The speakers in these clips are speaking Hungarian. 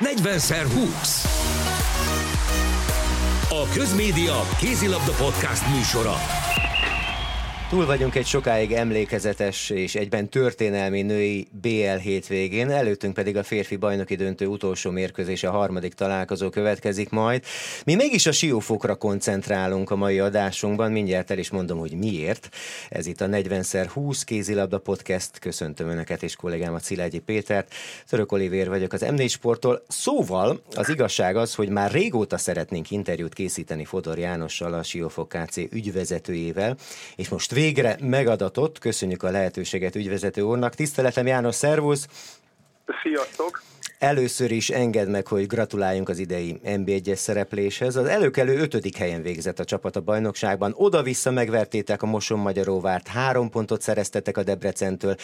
40x20. A Közmédia Kézilabda Podcast műsora. Túl vagyunk egy sokáig emlékezetes és egyben történelmi női BL hétvégén, előttünk pedig a férfi bajnoki döntő utolsó mérkőzés, a harmadik találkozó következik majd. Mi mégis a siófokra koncentrálunk a mai adásunkban, mindjárt el is mondom, hogy miért. Ez itt a 40x20 kézilabda podcast, köszöntöm Önöket és kollégámat Szilágyi Pétert. Török Olivér vagyok az M4 Sporttól. Szóval az igazság az, hogy már régóta szeretnénk interjút készíteni Fodor Jánossal, a Siófok KC ügyvezetőjével, és most végre megadatott. Köszönjük a lehetőséget ügyvezető úrnak. Tiszteletem János, szervusz! Sziasztok! Először is engedd meg, hogy gratuláljunk az idei NB1-es szerepléshez. Az előkelő ötödik helyen végzett a csapat a bajnokságban. Oda-vissza megvertétek a Moson Magyaróvárt, három pontot szereztetek a Debrecentől.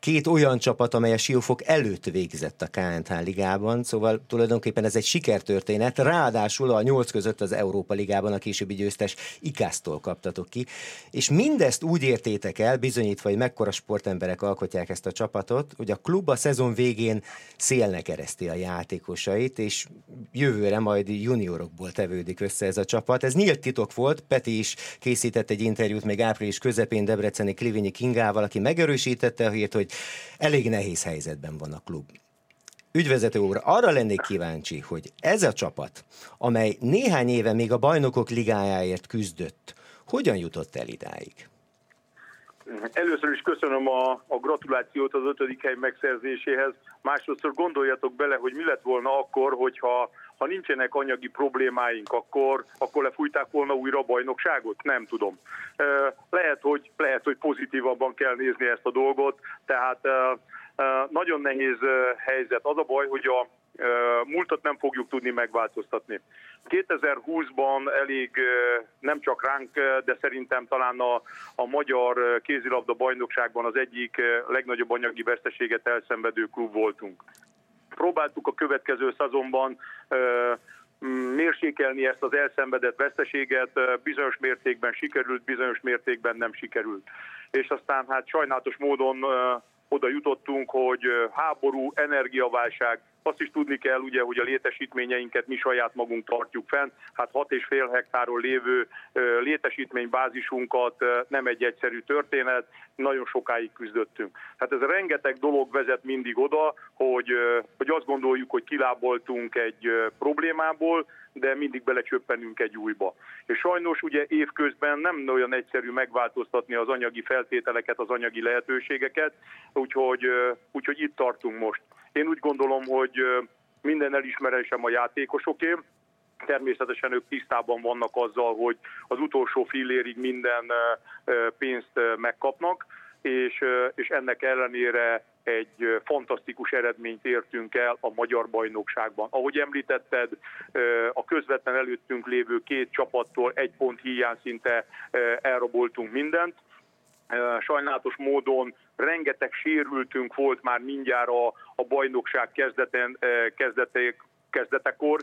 Két olyan csapat, amely a Siófok előtt végzett a KNH ligában, szóval tulajdonképpen ez egy sikertörténet. Ráadásul a nyolc között az Európa ligában a későbbi győztes Ikásztól kaptatok ki. És mindezt úgy értétek el, bizonyítva, hogy mekkora sportemberek alkotják ezt a csapatot, hogy a klub a szezon végén szélnek fejleszti a játékosait, és jövőre majd juniorokból tevődik össze ez a csapat. Ez nyílt titok volt, Peti is készített egy interjút még április közepén Debreceni Klivinyi Kingával, aki megerősítette a hírt, hogy elég nehéz helyzetben van a klub. Ügyvezető úr, arra lennék kíváncsi, hogy ez a csapat, amely néhány éve még a bajnokok ligájáért küzdött, hogyan jutott el idáig? Először is köszönöm a, a gratulációt az ötödik hely megszerzéséhez. Másodszor gondoljatok bele, hogy mi lett volna akkor, hogyha ha nincsenek anyagi problémáink, akkor, akkor lefújták volna újra a bajnokságot? Nem tudom. Lehet hogy, lehet, hogy pozitívabban kell nézni ezt a dolgot, tehát nagyon nehéz helyzet. Az a baj, hogy a múltat nem fogjuk tudni megváltoztatni. 2020-ban elég nem csak ránk, de szerintem talán a, a magyar kézilabda bajnokságban az egyik legnagyobb anyagi veszteséget elszenvedő klub voltunk. Próbáltuk a következő szezonban mérsékelni ezt az elszenvedett veszteséget, bizonyos mértékben sikerült, bizonyos mértékben nem sikerült. És aztán hát sajnálatos módon oda jutottunk, hogy háború, energiaválság, azt is tudni kell, ugye, hogy a létesítményeinket mi saját magunk tartjuk fenn. Hát 6,5 hektáron lévő létesítménybázisunkat nem egy egyszerű történet, nagyon sokáig küzdöttünk. Hát ez rengeteg dolog vezet mindig oda, hogy, hogy azt gondoljuk, hogy kiláboltunk egy problémából, de mindig belecsöppenünk egy újba. És sajnos ugye évközben nem olyan egyszerű megváltoztatni az anyagi feltételeket, az anyagi lehetőségeket, úgyhogy, úgyhogy itt tartunk most. Én úgy gondolom, hogy minden elismerésem a játékosoké, Természetesen ők tisztában vannak azzal, hogy az utolsó fillérig minden pénzt megkapnak, és, és ennek ellenére egy fantasztikus eredményt értünk el a magyar bajnokságban. Ahogy említetted, a közvetlen előttünk lévő két csapattól egy pont hiány szinte elraboltunk mindent. Sajnálatos módon rengeteg sérültünk volt már mindjárt a, a bajnokság kezdeten, kezdetek, kezdetekor.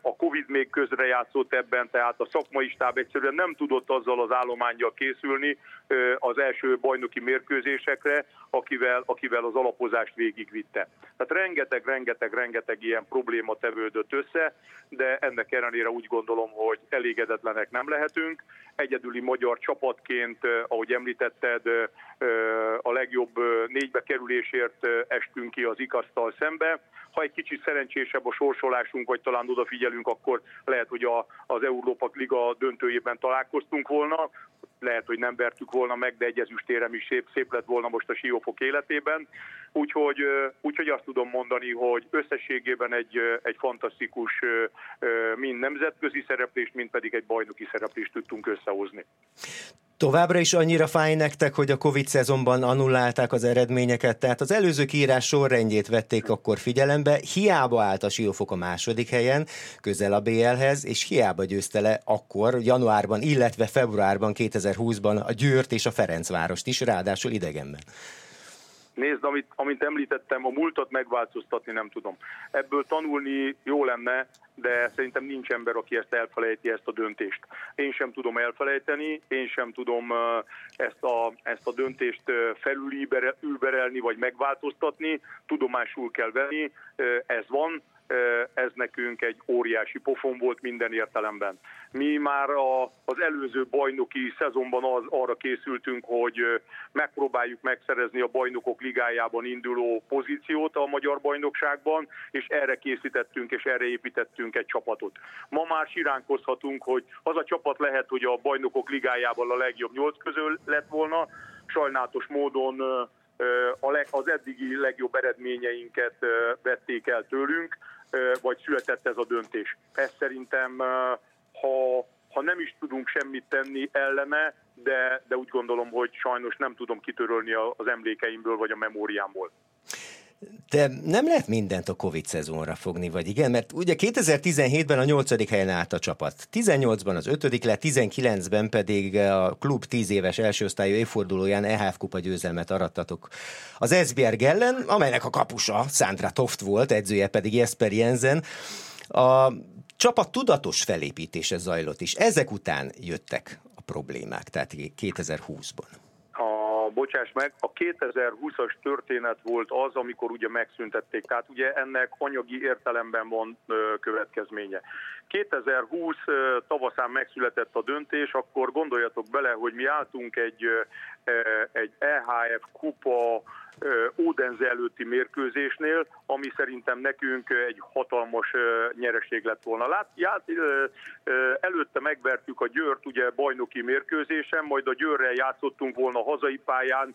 A Covid még közrejátszott ebben, tehát a szakmai stáb egyszerűen nem tudott azzal az állományjal készülni az első bajnoki mérkőzésekre, akivel, akivel az alapozást végigvitte. Tehát rengeteg, rengeteg, rengeteg ilyen probléma tevődött össze, de ennek ellenére úgy gondolom, hogy elégedetlenek nem lehetünk. Egyedüli magyar csapatként, ahogy említetted, a legjobb négybe kerülésért estünk ki az ikasztal szembe. Ha egy kicsit szerencsésebb a sorsolásunk, vagy talán odafigyelünk, akkor lehet, hogy a, az Európa Liga döntőjében találkoztunk volna lehet, hogy nem vertük volna meg, de egy ezüstérem is szép, szép lett volna most a siófok életében. Úgyhogy, úgyhogy azt tudom mondani, hogy összességében egy, egy fantasztikus mind nemzetközi szereplést, mind pedig egy bajnoki szereplést tudtunk összehozni. Továbbra is annyira fáj nektek, hogy a Covid szezonban annullálták az eredményeket, tehát az előző kiírás sorrendjét vették akkor figyelembe, hiába állt a Siófok a második helyen, közel a BL-hez, és hiába győzte le akkor, januárban, illetve februárban 2020-ban a Győrt és a Ferencvárost is, ráadásul idegenben. Nézd, amit, amit említettem, a múltat megváltoztatni nem tudom. Ebből tanulni jó lenne, de szerintem nincs ember, aki ezt elfelejti, ezt a döntést. Én sem tudom elfelejteni, én sem tudom ezt a, ezt a döntést felülíberelni vagy megváltoztatni, tudomásul kell venni, ez van, ez nekünk egy óriási pofon volt minden értelemben. Mi már a, az előző bajnoki szezonban az, arra készültünk, hogy megpróbáljuk megszerezni a bajnokok ligájában induló pozíciót a magyar bajnokságban, és erre készítettünk és erre építettünk egy csapatot. Ma már siránkozhatunk, hogy az a csapat lehet, hogy a bajnokok ligájában a legjobb nyolc közül lett volna, sajnálatos módon az eddigi legjobb eredményeinket vették el tőlünk, vagy született ez a döntés. Ez szerintem, ha, ha nem is tudunk semmit tenni ellene, de, de úgy gondolom, hogy sajnos nem tudom kitörölni az emlékeimből vagy a memóriámból. De nem lehet mindent a Covid szezonra fogni, vagy igen? Mert ugye 2017-ben a 8. helyen állt a csapat, 18-ban az 5. lett, 19-ben pedig a klub 10 éves első osztályú évfordulóján EHF kupa győzelmet arattatok az SBR ellen, amelynek a kapusa Sandra Toft volt, edzője pedig Jesper Jensen. A csapat tudatos felépítése zajlott is. Ezek után jöttek a problémák, tehát 2020-ban bocsáss meg, a 2020-as történet volt az, amikor ugye megszüntették. Tehát ugye ennek anyagi értelemben van következménye. 2020 tavaszán megszületett a döntés, akkor gondoljatok bele, hogy mi álltunk egy, egy EHF kupa Ódenze előtti mérkőzésnél, ami szerintem nekünk egy hatalmas nyereség lett volna. Lát, ját, előtte megvertük a Győrt ugye bajnoki mérkőzésen, majd a Győrrel játszottunk volna hazai pályán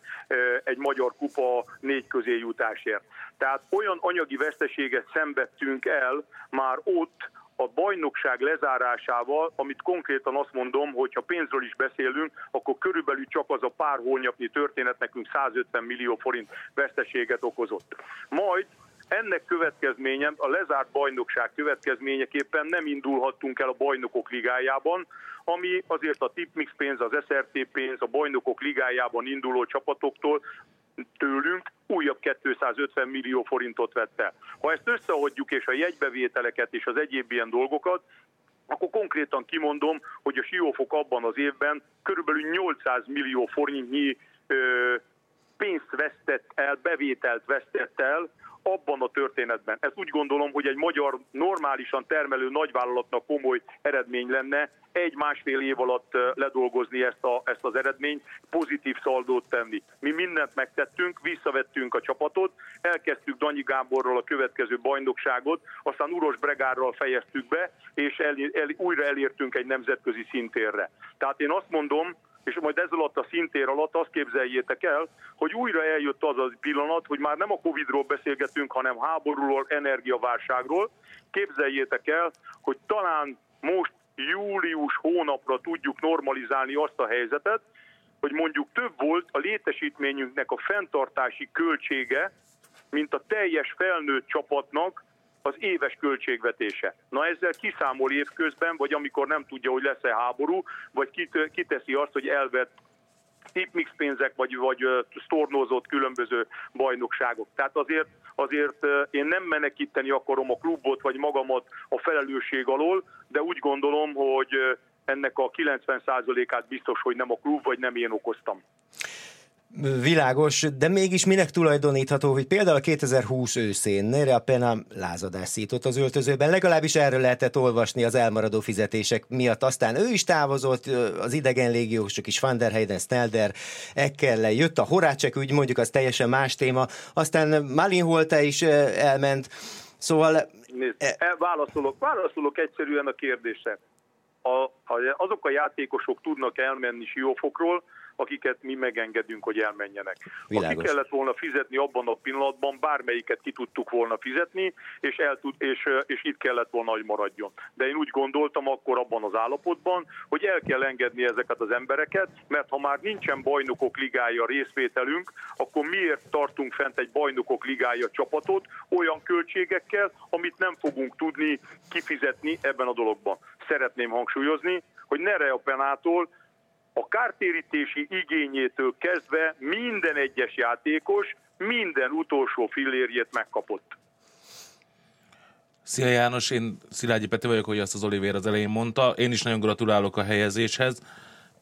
egy magyar kupa négy közé jutásért. Tehát olyan anyagi veszteséget szenvedtünk el már ott, a bajnokság lezárásával, amit konkrétan azt mondom, hogy ha pénzről is beszélünk, akkor körülbelül csak az a pár hónapnyi történet nekünk 150 millió forint veszteséget okozott. Majd ennek következménye, a lezárt bajnokság következményeképpen nem indulhattunk el a bajnokok ligájában, ami azért a tipmix pénz, az SRT pénz, a bajnokok ligájában induló csapatoktól tőlünk újabb 250 millió forintot vett el. Ha ezt összeadjuk és a jegybevételeket és az egyéb ilyen dolgokat, akkor konkrétan kimondom, hogy a Siófok abban az évben körülbelül 800 millió forintnyi ö, pénzt vesztett el, bevételt vesztett el, abban a történetben. Ez úgy gondolom, hogy egy magyar normálisan termelő nagyvállalatnak komoly eredmény lenne, egy-másfél év alatt ledolgozni ezt, a, ezt az eredményt, pozitív szaldót tenni. Mi mindent megtettünk, visszavettünk a csapatot, elkezdtük Danyi Gáborral a következő bajnokságot, aztán Uros Bregárral fejeztük be, és el, el, újra elértünk egy nemzetközi szintérre. Tehát én azt mondom, és majd ez alatt a szintér alatt azt képzeljétek el, hogy újra eljött az a pillanat, hogy már nem a Covid-ról beszélgetünk, hanem háborúról, energiaválságról. Képzeljétek el, hogy talán most július hónapra tudjuk normalizálni azt a helyzetet, hogy mondjuk több volt a létesítményünknek a fenntartási költsége, mint a teljes felnőtt csapatnak az éves költségvetése. Na ezzel kiszámol évközben, vagy amikor nem tudja, hogy lesz-e háború, vagy kiteszi azt, hogy elvett tipmix pénzek, vagy, vagy sztornózott különböző bajnokságok. Tehát azért, azért én nem menekíteni akarom a klubot, vagy magamat a felelősség alól, de úgy gondolom, hogy ennek a 90%-át biztos, hogy nem a klub, vagy nem én okoztam. Világos, de mégis minek tulajdonítható, hogy például a 2020 őszén a Pena lázadás szított az öltözőben, legalábbis erről lehetett olvasni az elmaradó fizetések miatt. Aztán ő is távozott, az idegen légiósok is, Van der Heyden, Snelder, Ekkerle, jött a Horácsek ügy, mondjuk az teljesen más téma, aztán Malin Holte is elment, szóval... Nézd, e... válaszolok, válaszolok egyszerűen a kérdésre. A, a, azok a játékosok tudnak elmenni Siófokról, akiket mi megengedünk, hogy elmenjenek. Világos. Ha ki kellett volna fizetni abban a pillanatban, bármelyiket ki tudtuk volna fizetni, és, el tud, és, és itt kellett volna, hogy maradjon. De én úgy gondoltam akkor abban az állapotban, hogy el kell engedni ezeket az embereket, mert ha már nincsen bajnokok ligája részvételünk, akkor miért tartunk fent egy bajnokok ligája csapatot olyan költségekkel, amit nem fogunk tudni kifizetni ebben a dologban. Szeretném hangsúlyozni, hogy ne Penától a kártérítési igényétől kezdve minden egyes játékos minden utolsó fillérjét megkapott. Szia János, én Szilágyi Peti vagyok, hogy azt az Olivér az elején mondta. Én is nagyon gratulálok a helyezéshez.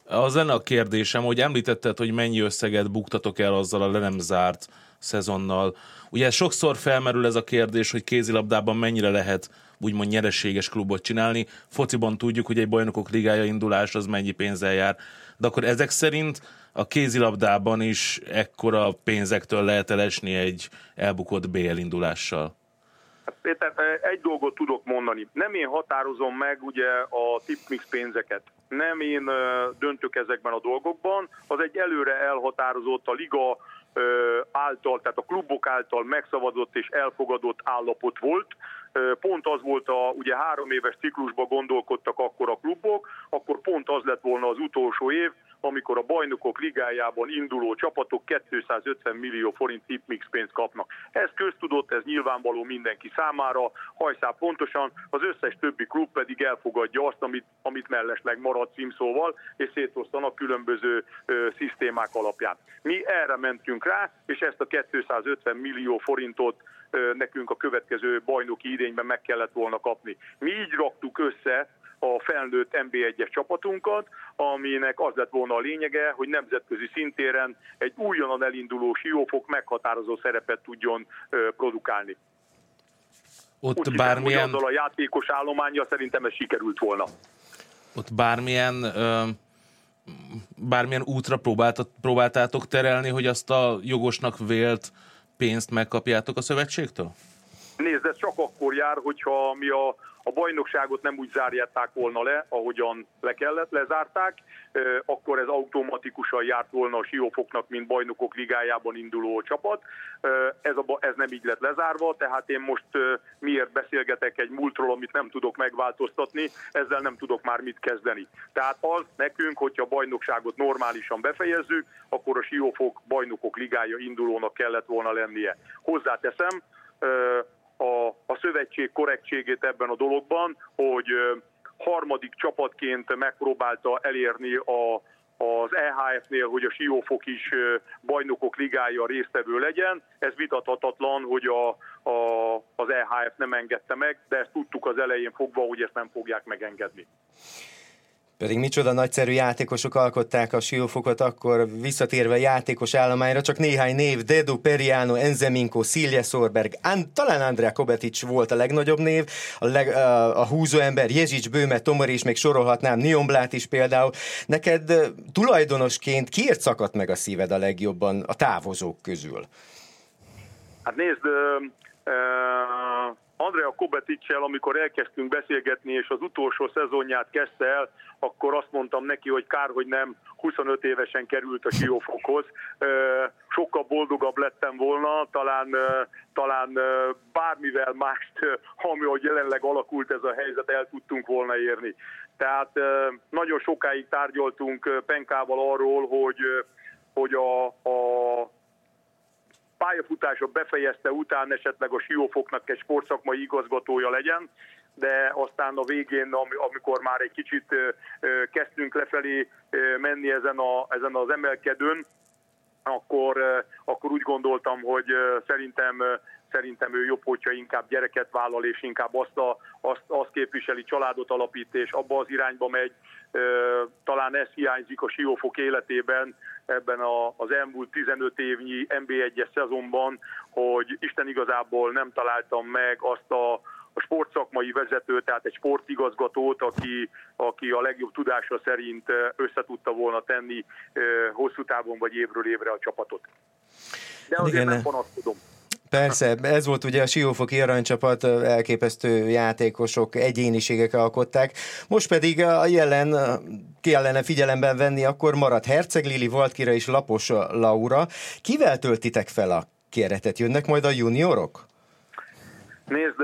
Az lenne a kérdésem, hogy említetted, hogy mennyi összeget buktatok el azzal a le nem zárt szezonnal. Ugye sokszor felmerül ez a kérdés, hogy kézilabdában mennyire lehet úgymond nyereséges klubot csinálni. Fociban tudjuk, hogy egy bajnokok ligája indulás az mennyi pénzzel jár. De akkor ezek szerint a kézilabdában is ekkora pénzektől lehet elesni egy elbukott BL indulással? Hát Péter, egy dolgot tudok mondani. Nem én határozom meg ugye a tipmix pénzeket. Nem én döntök ezekben a dolgokban. Az egy előre elhatározott a liga által, tehát a klubok által megszavazott és elfogadott állapot volt. Pont az volt a, ugye három éves ciklusban gondolkodtak akkor a klubok, akkor pont az lett volna az utolsó év, amikor a bajnokok ligájában induló csapatok 250 millió forint tipmix pénzt kapnak. Ez köztudott, ez nyilvánvaló mindenki számára, hajszál pontosan, az összes többi klub pedig elfogadja azt, amit, amit mellesleg marad címszóval, és szétosztanak különböző ö, szisztémák alapján. Mi erre mentünk rá, és ezt a 250 millió forintot nekünk a következő bajnoki idényben meg kellett volna kapni. Mi így raktuk össze a felnőtt NB1-es csapatunkat, aminek az lett volna a lényege, hogy nemzetközi szintéren egy újonnan elinduló siófok meghatározó szerepet tudjon produkálni. Ott Úgy bármilyen... Hiszem, a játékos állományja szerintem ez sikerült volna. Ott bármilyen ö, bármilyen útra próbáltat, próbáltátok terelni, hogy azt a jogosnak vélt pénzt megkapjátok a szövetségtől? Nézd, ez csak akkor jár, hogyha mi a a bajnokságot nem úgy zárják volna le, ahogyan le kellett, lezárták, akkor ez automatikusan járt volna a Siófoknak, mint bajnokok ligájában induló csapat. Ez, a, ez nem így lett lezárva, tehát én most miért beszélgetek egy múltról, amit nem tudok megváltoztatni, ezzel nem tudok már mit kezdeni. Tehát az nekünk, hogyha a bajnokságot normálisan befejezzük, akkor a Siófok bajnokok ligája indulónak kellett volna lennie. Hozzáteszem, a, a szövetség korrektségét ebben a dologban, hogy harmadik csapatként megpróbálta elérni a, az EHF-nél, hogy a Siófok is bajnokok ligája résztvevő legyen. Ez vitathatatlan, hogy a, a, az EHF nem engedte meg, de ezt tudtuk az elején fogva, hogy ezt nem fogják megengedni. Pedig micsoda nagyszerű játékosok alkották a siófokot, akkor visszatérve a játékos állományra, csak néhány név, Dedu, Periano, Enzeminko, Szilje Szorberg, An- talán Andrea Kobetic volt a legnagyobb név, a, leg, a, a húzóember, Jezsics, Bőme, Tomor is, még sorolhatnám, Nionblát is például. Neked tulajdonosként kiért szakadt meg a szíved a legjobban a távozók közül? Hát nézd, Andrea Kobeticsel, amikor elkezdtünk beszélgetni, és az utolsó szezonját kezdte el, akkor azt mondtam neki, hogy kár, hogy nem 25 évesen került a siófokhoz. Sokkal boldogabb lettem volna, talán, talán bármivel mást, ami hogy jelenleg alakult ez a helyzet, el tudtunk volna érni. Tehát nagyon sokáig tárgyaltunk Penkával arról, hogy, hogy a, a pályafutása befejezte után esetleg a Siófoknak egy sportszakmai igazgatója legyen, de aztán a végén, amikor már egy kicsit kezdtünk lefelé menni ezen, a, ezen az emelkedőn, akkor, akkor úgy gondoltam, hogy szerintem szerintem ő jobb, hogyha inkább gyereket vállal, és inkább azt, a, azt, azt képviseli, családot alapít, és abba az irányba megy. Talán ez hiányzik a Siófok életében ebben az elmúlt 15 évnyi NB1-es szezonban, hogy Isten igazából nem találtam meg azt a, a sportszakmai vezető, tehát egy sportigazgatót, aki, aki a legjobb tudása szerint össze tudta volna tenni hosszú távon vagy évről évre a csapatot. De azért Igen. nem panaszkodom. Persze, ez volt ugye a Siófoki aranycsapat, elképesztő játékosok, egyéniségek alkották. Most pedig a jelen kellene figyelemben venni, akkor maradt Herceg Lili, Valtkira és Lapos Laura. Kivel töltitek fel a keretet? Jönnek majd a juniorok? Nézd,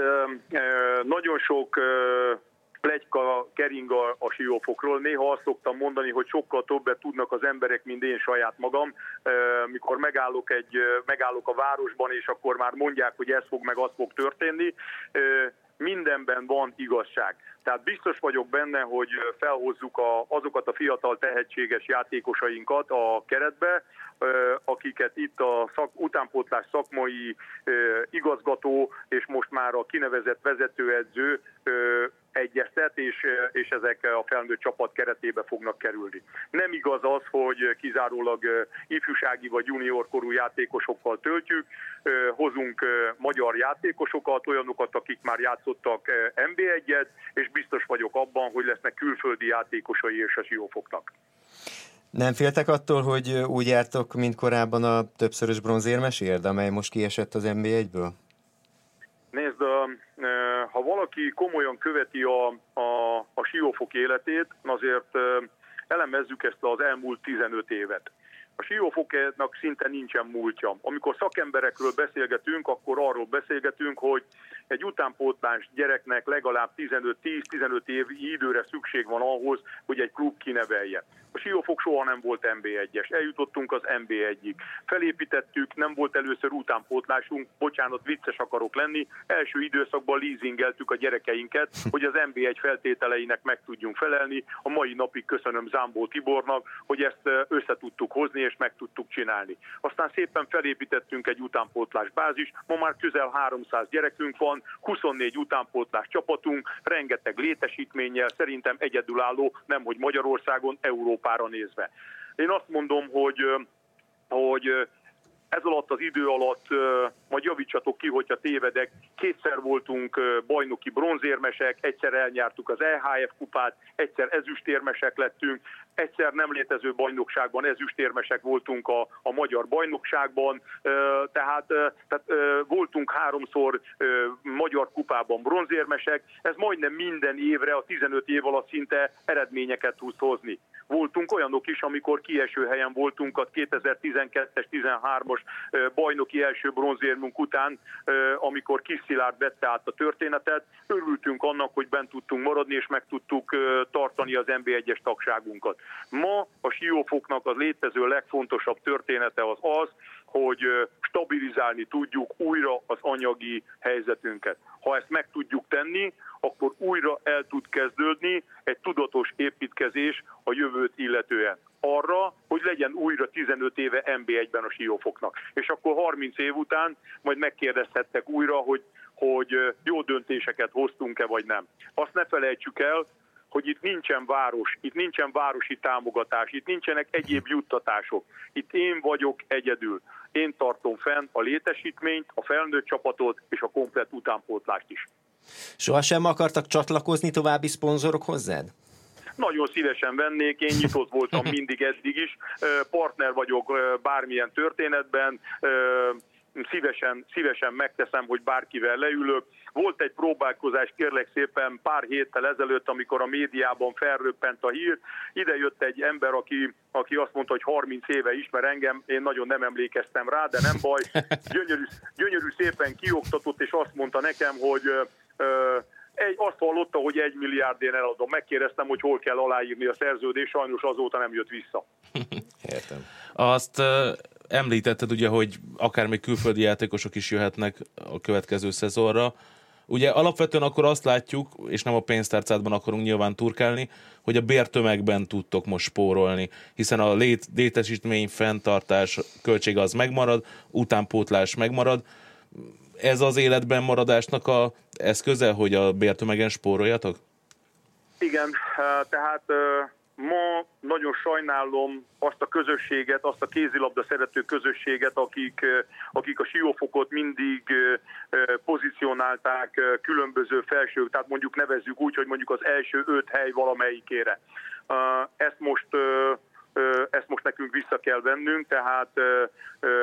nagyon sok plegyka kering a, a siófokról. Néha azt szoktam mondani, hogy sokkal többet tudnak az emberek, mint én saját magam. Mikor megállok, egy, megállok a városban, és akkor már mondják, hogy ez fog meg, az fog történni. mindenben van igazság. Tehát biztos vagyok benne, hogy felhozzuk a, azokat a fiatal tehetséges játékosainkat a keretbe, akiket itt a szak, utánpótlás szakmai igazgató és most már a kinevezett vezetőedző egyeztet, és, és ezek a felnőtt csapat keretébe fognak kerülni. Nem igaz az, hogy kizárólag ifjúsági vagy juniorkorú játékosokkal töltjük, hozunk magyar játékosokat, olyanokat, akik már játszottak NB1-et, és biztos vagyok abban, hogy lesznek külföldi játékosai és a Siófoknak. Nem féltek attól, hogy úgy jártok, mint korábban a többszörös bronzérmes érd, amely most kiesett az NB1-ből? Nézd, ha valaki komolyan követi a, a, a siófok életét, azért elemezzük ezt az elmúlt 15 évet. A siófoknak szinte nincsen múltja. Amikor szakemberekről beszélgetünk, akkor arról beszélgetünk, hogy egy utánpótlás gyereknek legalább 15-10-15 év időre szükség van ahhoz, hogy egy klub kinevelje. A Siófok soha nem volt MB1-es. Eljutottunk az MB1-ig. Felépítettük, nem volt először utánpótlásunk, bocsánat, vicces akarok lenni. Első időszakban leasingeltük a gyerekeinket, hogy az MB1 feltételeinek meg tudjunk felelni. A mai napig köszönöm Zámbó Tibornak, hogy ezt össze tudtuk hozni és meg tudtuk csinálni. Aztán szépen felépítettünk egy utánpótlás bázis, ma már közel 300 gyerekünk van, 24 utánpótlás csapatunk, rengeteg létesítménnyel, szerintem egyedülálló, nem hogy Magyarországon, Európára nézve. Én azt mondom, hogy, hogy ez alatt az idő alatt, majd javítsatok ki, hogyha tévedek, kétszer voltunk bajnoki bronzérmesek, egyszer elnyártuk az EHF kupát, egyszer ezüstérmesek lettünk, egyszer nem létező bajnokságban ezüstérmesek voltunk a, a magyar bajnokságban, tehát, tehát voltunk háromszor magyar kupában bronzérmesek, ez majdnem minden évre a 15 év alatt szinte eredményeket tud hozni. Voltunk olyanok is, amikor kieső helyen voltunk a 2012-es, 13-as bajnoki első bronzérmunk után, amikor Kis Szilárd vette át a történetet. Örültünk annak, hogy bent tudtunk maradni, és meg tudtuk tartani az NB1-es tagságunkat. Ma a Siófoknak az létező legfontosabb története az az, hogy stabilizálni tudjuk újra az anyagi helyzetünket. Ha ezt meg tudjuk tenni, akkor újra el tud kezdődni egy tudatos építkezés a jövőt illetően arra, hogy legyen újra 15 éve MB1-ben a siófoknak. És akkor 30 év után majd megkérdezhettek újra, hogy, hogy jó döntéseket hoztunk-e vagy nem. Azt ne felejtsük el, hogy itt nincsen város, itt nincsen városi támogatás, itt nincsenek egyéb juttatások. Itt én vagyok egyedül. Én tartom fenn a létesítményt, a felnőtt csapatot és a komplet utánpótlást is. Soha sem akartak csatlakozni további szponzorok hozzád? Nagyon szívesen vennék, én nyitott voltam mindig eddig is, partner vagyok bármilyen történetben, szívesen, szívesen megteszem, hogy bárkivel leülök. Volt egy próbálkozás, kérlek szépen, pár héttel ezelőtt, amikor a médiában felröppent a hír. Ide jött egy ember, aki, aki azt mondta, hogy 30 éve ismer engem, én nagyon nem emlékeztem rá, de nem baj. Gyönyörű, gyönyörű szépen kioktatott, és azt mondta nekem, hogy ö, egy, azt hallotta, hogy egy milliárdén eladom. Megkérdeztem, hogy hol kell aláírni a szerződés, sajnos azóta nem jött vissza. Értem. Azt említetted ugye, hogy akár még külföldi játékosok is jöhetnek a következő szezonra. Ugye alapvetően akkor azt látjuk, és nem a pénztárcádban akarunk nyilván turkálni, hogy a bértömegben tudtok most spórolni, hiszen a lét, létesítmény fenntartás költsége az megmarad, utánpótlás megmarad. Ez az életben maradásnak a eszköze, hogy a bértömegen spóroljatok? Igen, tehát Ma nagyon sajnálom azt a közösséget, azt a kézilabda szerető közösséget, akik, akik a siófokot mindig pozícionálták különböző felső, tehát mondjuk nevezzük úgy, hogy mondjuk az első öt hely valamelyikére. Ezt most ezt most nekünk vissza kell vennünk, tehát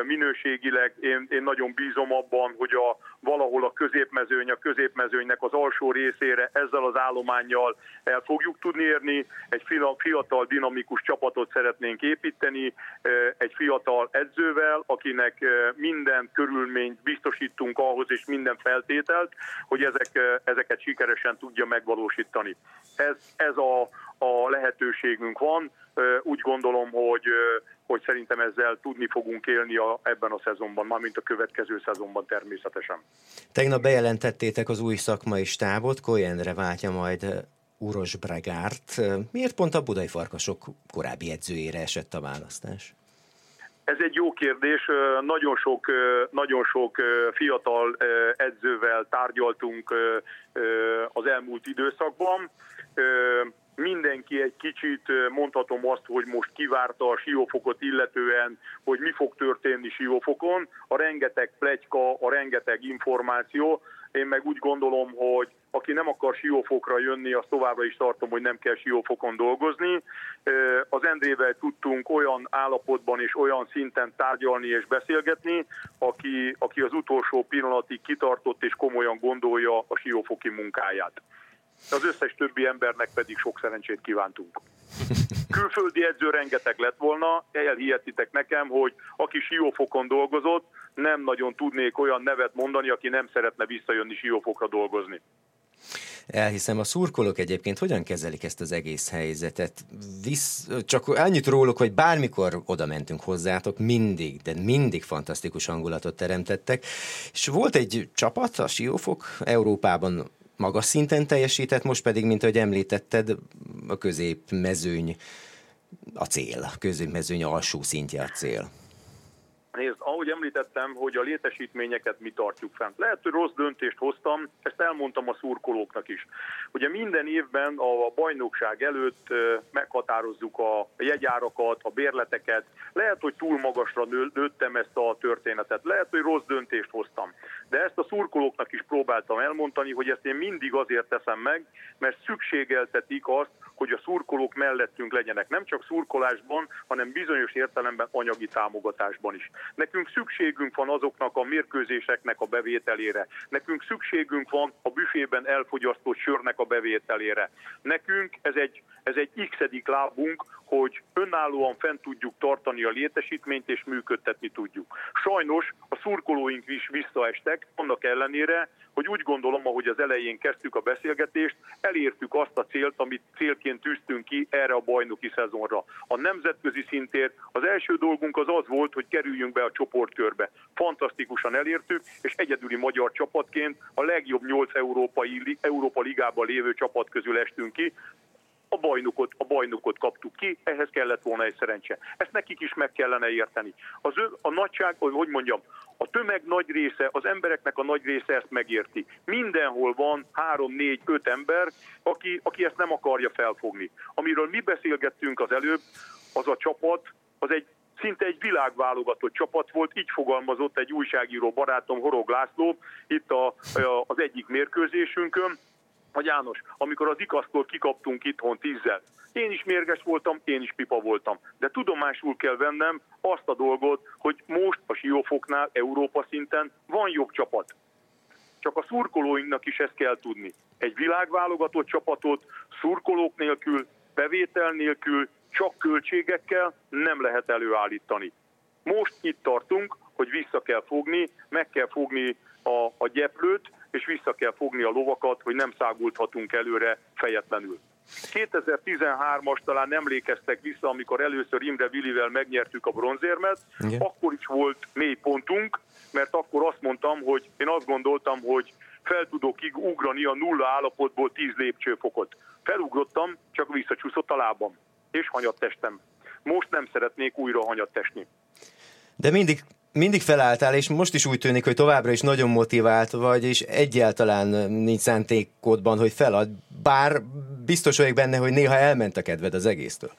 minőségileg én, én nagyon bízom abban, hogy a, valahol a középmezőny, a középmezőnynek az alsó részére ezzel az állományjal el fogjuk tudni érni. Egy fiatal, dinamikus csapatot szeretnénk építeni, egy fiatal edzővel, akinek minden körülményt biztosítunk ahhoz, és minden feltételt, hogy ezek, ezeket sikeresen tudja megvalósítani. Ez, ez a, a lehetőségünk van. Úgy gondolom, hogy hogy szerintem ezzel tudni fogunk élni a, ebben a szezonban, mármint a következő szezonban természetesen. Tegnap bejelentettétek az új szakmai stábot, Koyenre váltja majd Uros Bregárt. Miért pont a budai farkasok korábbi edzőjére esett a választás? Ez egy jó kérdés. Nagyon sok, nagyon sok fiatal edzővel tárgyaltunk az elmúlt időszakban mindenki egy kicsit mondhatom azt, hogy most kivárta a siófokot illetően, hogy mi fog történni siófokon. A rengeteg plegyka, a rengeteg információ. Én meg úgy gondolom, hogy aki nem akar siófokra jönni, azt továbbra is tartom, hogy nem kell siófokon dolgozni. Az Endrével tudtunk olyan állapotban és olyan szinten tárgyalni és beszélgetni, aki, aki az utolsó pillanatig kitartott és komolyan gondolja a siófoki munkáját az összes többi embernek pedig sok szerencsét kívántunk. Külföldi edző rengeteg lett volna, elhihetitek nekem, hogy aki siófokon dolgozott, nem nagyon tudnék olyan nevet mondani, aki nem szeretne visszajönni siófokra dolgozni. Elhiszem, a szurkolók egyébként hogyan kezelik ezt az egész helyzetet? Visz, csak annyit róluk, hogy bármikor oda mentünk hozzátok, mindig, de mindig fantasztikus hangulatot teremtettek. És volt egy csapat, a Siófok, Európában magas szinten teljesített, most pedig, mint ahogy említetted, a középmezőny a cél, a középmezőny alsó szintje a cél. Nézd, ahogy említettem, hogy a létesítményeket mi tartjuk fent. Lehet, hogy rossz döntést hoztam, ezt elmondtam a szurkolóknak is. Ugye minden évben a bajnokság előtt meghatározzuk a jegyárakat, a bérleteket. Lehet, hogy túl magasra nőttem ezt a történetet. Lehet, hogy rossz döntést hoztam. De ezt a szurkolóknak is próbáltam elmondani, hogy ezt én mindig azért teszem meg, mert szükségeltetik azt, hogy a szurkolók mellettünk legyenek. Nem csak szurkolásban, hanem bizonyos értelemben anyagi támogatásban is. Nekünk szükségünk van azoknak a mérkőzéseknek a bevételére. Nekünk szükségünk van a büfében elfogyasztott sörnek a bevételére. Nekünk ez egy, ez egy x lábunk, hogy önállóan fent tudjuk tartani a létesítményt és működtetni tudjuk. Sajnos a szurkolóink is visszaestek, annak ellenére, hogy úgy gondolom, ahogy az elején kezdtük a beszélgetést, elértük azt a célt, amit célként tűztünk ki erre a bajnoki szezonra. A nemzetközi szintér az első dolgunk az az volt, hogy kerüljünk be a csoportkörbe. Fantasztikusan elértük, és egyedüli magyar csapatként a legjobb nyolc európai, Európa ligában lévő csapat közül estünk ki a bajnokot, a bajnokot kaptuk ki, ehhez kellett volna egy szerencse. Ezt nekik is meg kellene érteni. Az ő, a nagyság, hogy mondjam, a tömeg nagy része, az embereknek a nagy része ezt megérti. Mindenhol van három, négy, öt ember, aki, aki ezt nem akarja felfogni. Amiről mi beszélgettünk az előbb, az a csapat, az egy szinte egy világválogatott csapat volt, így fogalmazott egy újságíró barátom, Horog László, itt a, a, az egyik mérkőzésünkön, hogy János, amikor az ikasztól kikaptunk itthon tízzel, én is mérges voltam, én is pipa voltam. De tudomásul kell vennem azt a dolgot, hogy most a siófoknál Európa szinten van jobb csapat. Csak a szurkolóinknak is ezt kell tudni. Egy világválogatott csapatot szurkolók nélkül, bevétel nélkül, csak költségekkel nem lehet előállítani. Most itt tartunk, hogy vissza kell fogni, meg kell fogni a, a gyeplőt, és vissza kell fogni a lovakat, hogy nem szágulthatunk előre fejetlenül. 2013-as talán emlékeztek vissza, amikor először Imre Vilivel megnyertük a bronzérmet, Igen. akkor is volt mély pontunk, mert akkor azt mondtam, hogy én azt gondoltam, hogy fel tudok ugrani a nulla állapotból 10 lépcsőfokot. Felugrottam, csak visszacsúszott a lábam, és hanyattestem. Most nem szeretnék újra hanyattesni. De mindig mindig felálltál, és most is úgy tűnik, hogy továbbra is nagyon motivált vagy, és egyáltalán nincs szántékodban, hogy felad, bár biztos vagyok benne, hogy néha elment a kedved az egésztől.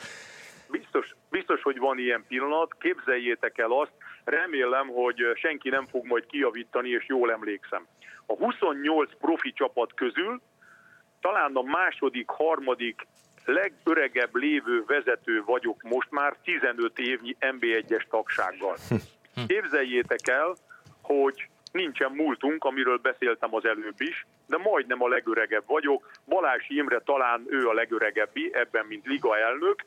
Biztos, biztos, hogy van ilyen pillanat, képzeljétek el azt, remélem, hogy senki nem fog majd kijavítani, és jól emlékszem. A 28 profi csapat közül talán a második, harmadik legöregebb lévő vezető vagyok most már 15 évnyi NB1-es tagsággal. Hm. Képzeljétek el, hogy nincsen múltunk, amiről beszéltem az előbb is, de majdnem a legöregebb vagyok. Balázs Imre talán ő a legöregebbi, ebben mint liga elnök,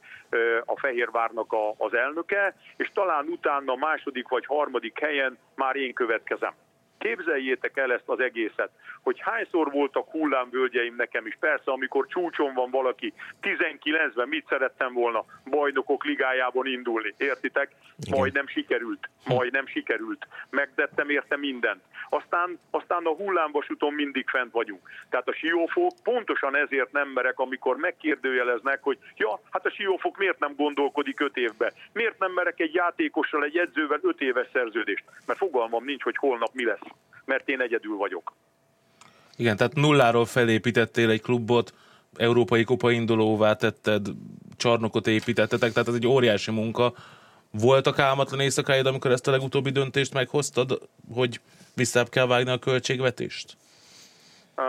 a Fehérvárnak az elnöke, és talán utána a második vagy harmadik helyen már én következem. Képzeljétek el ezt az egészet, hogy hányszor voltak hullámvölgyeim nekem is. Persze, amikor csúcson van valaki, 19-ben mit szerettem volna bajnokok ligájában indulni, értitek? Igen. Majd nem sikerült, majd nem sikerült. Megtettem érte mindent. Aztán, aztán a hullámvasúton mindig fent vagyunk. Tehát a siófok pontosan ezért nem merek, amikor megkérdőjeleznek, hogy ja, hát a siófok miért nem gondolkodik öt évbe? Miért nem merek egy játékossal, egy edzővel öt éves szerződést? Mert fogalmam nincs, hogy holnap mi lesz mert én egyedül vagyok. Igen, tehát nulláról felépítettél egy klubot, európai kupa indulóvá tetted, csarnokot építettetek, tehát ez egy óriási munka. Voltak álmatlan éjszakáid, amikor ezt a legutóbbi döntést meghoztad, hogy visszább kell vágni a költségvetést? Uh,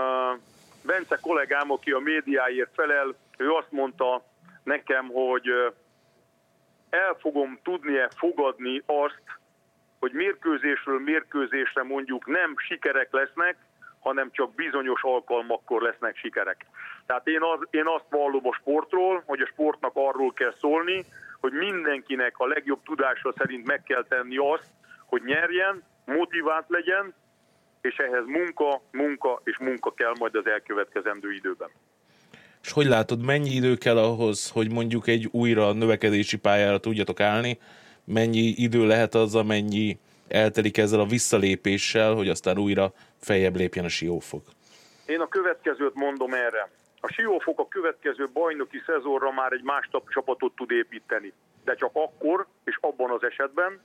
Bence kollégám, aki a médiáért felel, ő azt mondta nekem, hogy el fogom tudni-e fogadni azt, hogy mérkőzésről mérkőzésre mondjuk nem sikerek lesznek, hanem csak bizonyos alkalmakkor lesznek sikerek. Tehát én, az, én azt vallom a sportról, hogy a sportnak arról kell szólni, hogy mindenkinek a legjobb tudása szerint meg kell tenni azt, hogy nyerjen, motivált legyen, és ehhez munka, munka és munka kell majd az elkövetkezendő időben. És hogy látod, mennyi idő kell ahhoz, hogy mondjuk egy újra növekedési pályára tudjatok állni, mennyi idő lehet az, amennyi eltelik ezzel a visszalépéssel, hogy aztán újra feljebb lépjen a siófok? Én a következőt mondom erre. A siófok a következő bajnoki szezonra már egy más csapatot tud építeni. De csak akkor, és abban az esetben,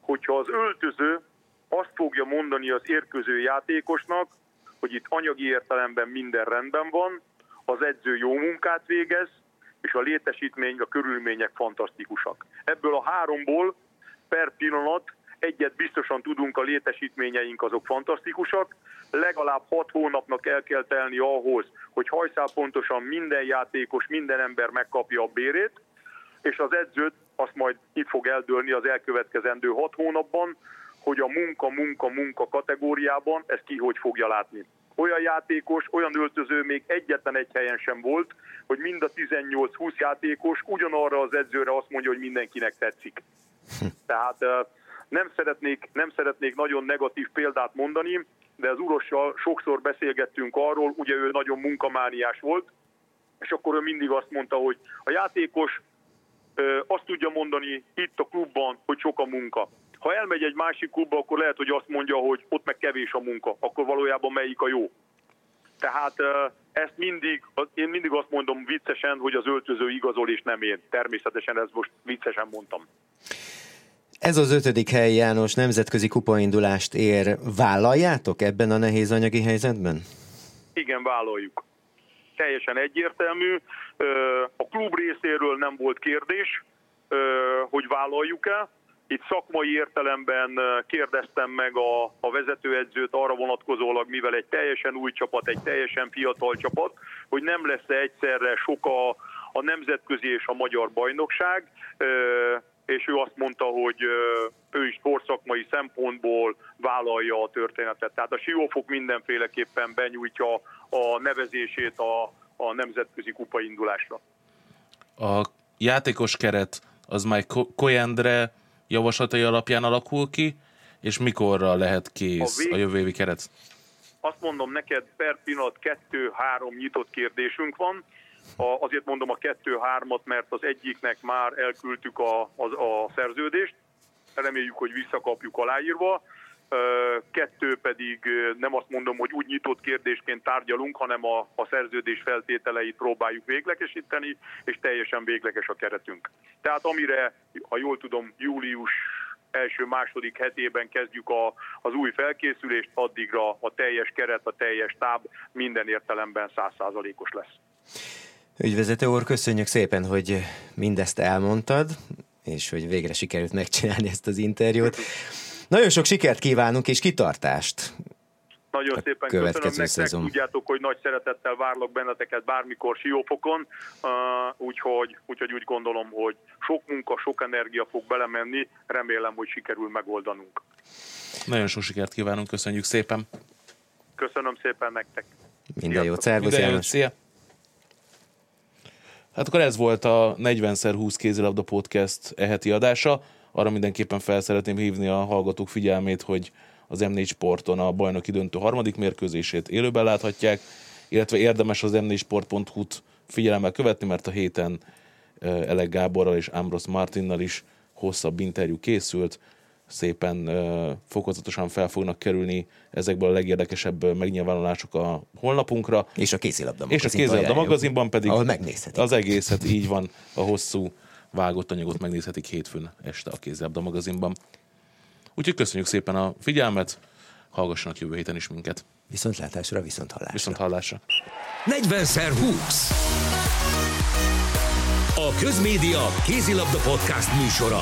hogyha az öltöző azt fogja mondani az érkező játékosnak, hogy itt anyagi értelemben minden rendben van, az edző jó munkát végez, és a létesítmény, a körülmények fantasztikusak. Ebből a háromból per pillanat egyet biztosan tudunk, a létesítményeink azok fantasztikusak, legalább hat hónapnak el kell telni ahhoz, hogy hajszál pontosan minden játékos, minden ember megkapja a bérét, és az edzőt azt majd itt fog eldőlni az elkövetkezendő hat hónapban, hogy a munka-munka-munka kategóriában ezt ki hogy fogja látni olyan játékos, olyan öltöző még egyetlen egy helyen sem volt, hogy mind a 18-20 játékos ugyanarra az edzőre azt mondja, hogy mindenkinek tetszik. Tehát nem szeretnék, nem szeretnék nagyon negatív példát mondani, de az urossal sokszor beszélgettünk arról, ugye ő nagyon munkamániás volt, és akkor ő mindig azt mondta, hogy a játékos azt tudja mondani itt a klubban, hogy sok a munka. Ha elmegy egy másik klubba, akkor lehet, hogy azt mondja, hogy ott meg kevés a munka, akkor valójában melyik a jó. Tehát ezt mindig, én mindig azt mondom viccesen, hogy az öltöző igazol, és nem én. Természetesen ezt most viccesen mondtam. Ez az ötödik hely, János, nemzetközi kupaindulást ér. Vállaljátok ebben a nehéz anyagi helyzetben? Igen, vállaljuk. Teljesen egyértelmű. A klub részéről nem volt kérdés, hogy vállaljuk-e itt szakmai értelemben kérdeztem meg a, a vezetőedzőt arra vonatkozólag, mivel egy teljesen új csapat, egy teljesen fiatal csapat, hogy nem lesz egyszerre sok a, a nemzetközi és a magyar bajnokság, és ő azt mondta, hogy ő is sportszakmai szempontból vállalja a történetet. Tehát a Siófok mindenféleképpen benyújtja a nevezését a, a nemzetközi kupaindulásra. A játékos keret az már Koyendre javaslatai alapján alakul ki, és mikorra lehet kész a, vég... a jövő évi keret? Azt mondom neked, per pillanat kettő-három nyitott kérdésünk van. A, azért mondom a kettő-hármat, mert az egyiknek már elküldtük a, a, a szerződést, reméljük, hogy visszakapjuk aláírva. Kettő pedig nem azt mondom, hogy úgy nyitott kérdésként tárgyalunk, hanem a, a szerződés feltételeit próbáljuk véglegesíteni, és teljesen végleges a keretünk. Tehát amire, ha jól tudom, július első-második hetében kezdjük a, az új felkészülést, addigra a teljes keret, a teljes táb minden értelemben százszázalékos lesz. Ügyvezető úr, köszönjük szépen, hogy mindezt elmondtad, és hogy végre sikerült megcsinálni ezt az interjút. Nagyon sok sikert kívánunk és kitartást. Nagyon szépen köszönöm nektek, szezon. tudjátok, hogy nagy szeretettel várlak benneteket bármikor Siófokon, uh, úgyhogy, úgyhogy úgy gondolom, hogy sok munka, sok energia fog belemenni, remélem, hogy sikerül megoldanunk. Nagyon sok sikert kívánunk, köszönjük szépen. Köszönöm szépen nektek. Minden jó, szervusz Minden jót, szia. Hát akkor ez volt a 40x20 kézilabda podcast eheti adása arra mindenképpen fel szeretném hívni a hallgatók figyelmét, hogy az M4 Sporton a bajnoki döntő harmadik mérkőzését élőben láthatják, illetve érdemes az m4sport.hu-t figyelemmel követni, mert a héten Elek Gáborral és Ambros Martinnal is hosszabb interjú készült, szépen fokozatosan fel fognak kerülni ezekből a legérdekesebb megnyilvánulások a honlapunkra. És a kézilabda És a kézilabda magazinban pedig ahol megnézhetik. az egészet így van, a hosszú vágott anyagot megnézhetik hétfőn este a kézilabda magazinban. Úgyhogy köszönjük szépen a figyelmet, hallgassanak jövő héten is minket. Viszontlátásra, viszont hallásra. Viszont hallásra. 40x20. A Közmédia kézilabda podcast műsora.